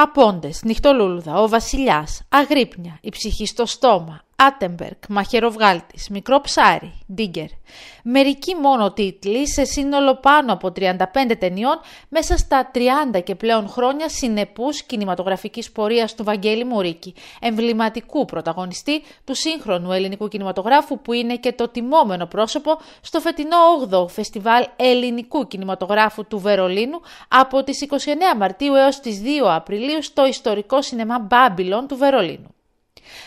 Απόντες, νυχτολούλουδα, ο βασιλιάς, αγρύπνια, η ψυχή στο στόμα, Άτεμπερκ, μαχαιροβγάλτης, μικρό ψάρι, Ντίγκερ. Μερικοί μόνο τίτλοι σε σύνολο πάνω από 35 ταινιών μέσα στα 30 και πλέον χρόνια συνεπούς κινηματογραφικής πορείας του Βαγγέλη Μουρίκη, εμβληματικού πρωταγωνιστή του σύγχρονου ελληνικού κινηματογράφου που είναι και το τιμόμενο πρόσωπο στο φετινό 8ο Φεστιβάλ Ελληνικού Κινηματογράφου του Βερολίνου από τις 29 Μαρτίου έως τις 2 Απριλίου στο ιστορικό σινεμά Μπάμπιλον του Βερολίνου.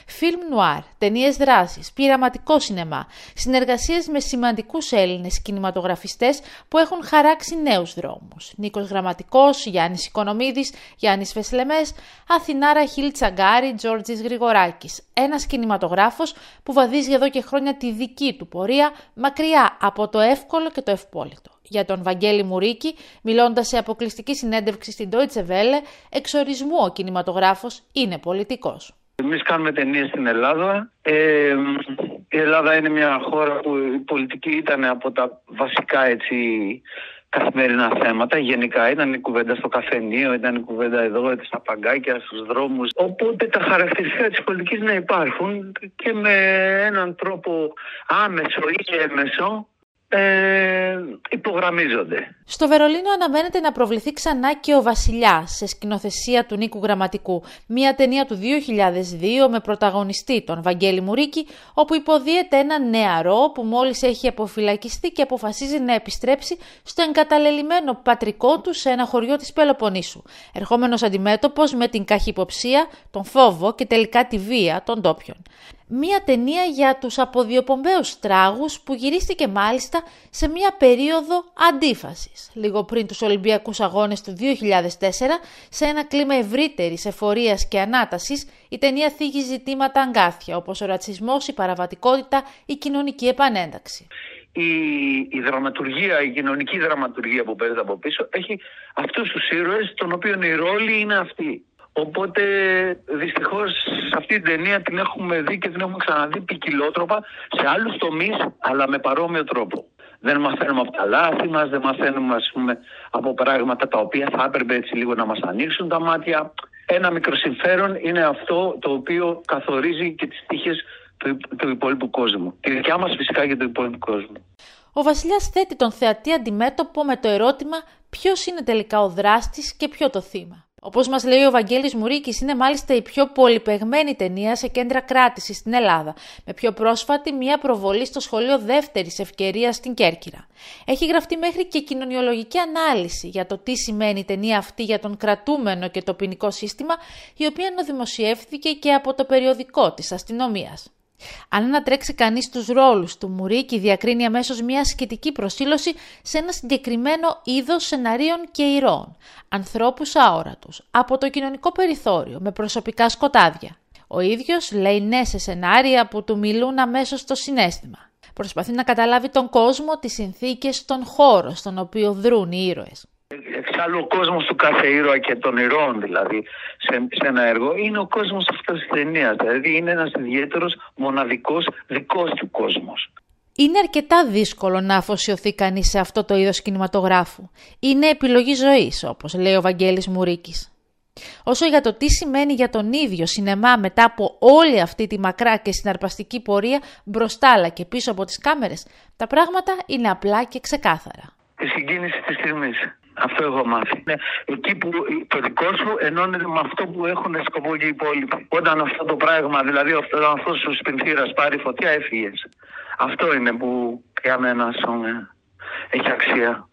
Φιλμ νουάρ, ταινίες δράσης, πειραματικό σινεμά, συνεργασίες με σημαντικούς Έλληνες κινηματογραφιστές που έχουν χαράξει νέους δρόμους. Νίκος Γραμματικός, Γιάννης Οικονομίδης, Γιάννης Βεσλεμέ, Αθηνάρα Χίλ Τσαγκάρη, Τζόρτζης Γρηγοράκης. Ένας κινηματογράφος που βαδίζει εδώ και χρόνια τη δική του πορεία μακριά από το εύκολο και το ευπόλυτο για τον Βαγγέλη Μουρίκη, μιλώντας σε αποκλειστική συνέντευξη στην Deutsche Welle, εξορισμού ο κινηματογράφος είναι πολιτικός. Εμείς κάνουμε ταινίες στην Ελλάδα. Ε, η Ελλάδα είναι μια χώρα που η πολιτική ήταν από τα βασικά έτσι, καθημερινά θέματα. Γενικά ήταν η κουβέντα στο καφενείο, ήταν η κουβέντα εδώ, στα παγκάκια, στους δρόμους. Οπότε τα χαρακτηριστικά της πολιτικής να υπάρχουν και με έναν τρόπο άμεσο ή έμεσο ε, υπογραμμίζονται. Στο Βερολίνο αναμένεται να προβληθεί ξανά και ο Βασιλιάς σε σκηνοθεσία του Νίκου Γραμματικού, μια ταινία του 2002 με πρωταγωνιστή τον Βαγγέλη Μουρίκη, όπου υποδίεται ένα νεαρό που μόλις έχει αποφυλακιστεί και αποφασίζει να επιστρέψει στο εγκαταλελειμμένο πατρικό του σε ένα χωριό της Πελοποννήσου, ερχόμενος αντιμέτωπος με την καχυποψία, τον φόβο και τελικά τη βία των ντόπιων μία ταινία για τους αποδιοπομπαίους τράγους που γυρίστηκε μάλιστα σε μία περίοδο αντίφασης. Λίγο πριν τους Ολυμπιακούς Αγώνες του 2004, σε ένα κλίμα ευρύτερης εφορίας και ανάτασης, η ταινία θίγει ζητήματα αγκάθια, όπως ο ρατσισμός, η παραβατικότητα, η κοινωνική επανένταξη. Η, η δραματουργία, η κοινωνική δραματουργία που παίρνει από πίσω έχει αυτούς τους ήρωες των οποίων η ρόλη είναι αυτή. Οπότε δυστυχώς αυτή την ταινία την έχουμε δει και την έχουμε ξαναδεί ποικιλότροπα σε άλλους τομείς, αλλά με παρόμοιο τρόπο. Δεν μαθαίνουμε από τα λάθη μας, δεν μαθαίνουμε ας πούμε, από πράγματα τα οποία θα έπρεπε έτσι λίγο να μας ανοίξουν τα μάτια. Ένα μικρό συμφέρον είναι αυτό το οποίο καθορίζει και τις τύχες του, του υπόλοιπου κόσμου. Τη δικιά μας φυσικά και του υπόλοιπου κόσμου. Ο Βασιλιάς θέτει τον θεατή αντιμέτωπο με το ερώτημα ποιος είναι τελικά ο δράστης και ποιο το θύμα. Όπως μας λέει ο Βαγγέλης Μουρίκης, είναι μάλιστα η πιο πολυπεγμένη ταινία σε κέντρα κράτησης στην Ελλάδα, με πιο πρόσφατη μία προβολή στο σχολείο δεύτερης ευκαιρίας στην Κέρκυρα. Έχει γραφτεί μέχρι και κοινωνιολογική ανάλυση για το τι σημαίνει η ταινία αυτή για τον κρατούμενο και το ποινικό σύστημα, η οποία δημοσιεύθηκε και από το περιοδικό της αστυνομίας. Αν ανατρέξει κανείς τους ρόλους του Μουρίκη διακρίνει αμέσως μια σκητική προσήλωση σε ένα συγκεκριμένο είδος σεναρίων και ηρώων, ανθρώπους αόρατους, από το κοινωνικό περιθώριο, με προσωπικά σκοτάδια. Ο ίδιος λέει ναι σε σενάρια που του μιλούν αμέσως στο συνέστημα. Προσπαθεί να καταλάβει τον κόσμο, τις συνθήκες, τον χώρο στον οποίο δρούν οι ήρωες. Εξάλλου ο κόσμος του κάθε ήρωα και των ηρώων δηλαδή σε, σε ένα έργο είναι ο κόσμος αυτής της ταινίας. Δηλαδή είναι ένας ιδιαίτερος μοναδικός δικός του κόσμος. Είναι αρκετά δύσκολο να αφοσιωθεί κανείς σε αυτό το είδος κινηματογράφου. Είναι επιλογή ζωής, όπως λέει ο Βαγγέλης Μουρίκης. Όσο για το τι σημαίνει για τον ίδιο σινεμά μετά από όλη αυτή τη μακρά και συναρπαστική πορεία μπροστά αλλά και πίσω από τις κάμερες, τα πράγματα είναι απλά και ξεκάθαρα. Η συγκίνηση της στιγμής. Αυτό έχω μάθει. Ναι, εκεί που το δικό σου ενώνεται με αυτό που έχουν σκοπό και οι υπόλοιποι. Όταν αυτό το πράγμα, δηλαδή όταν αυτό ο σπινθήρας πάρει φωτιά, έφυγες. Αυτό είναι που για μένα έχει αξία.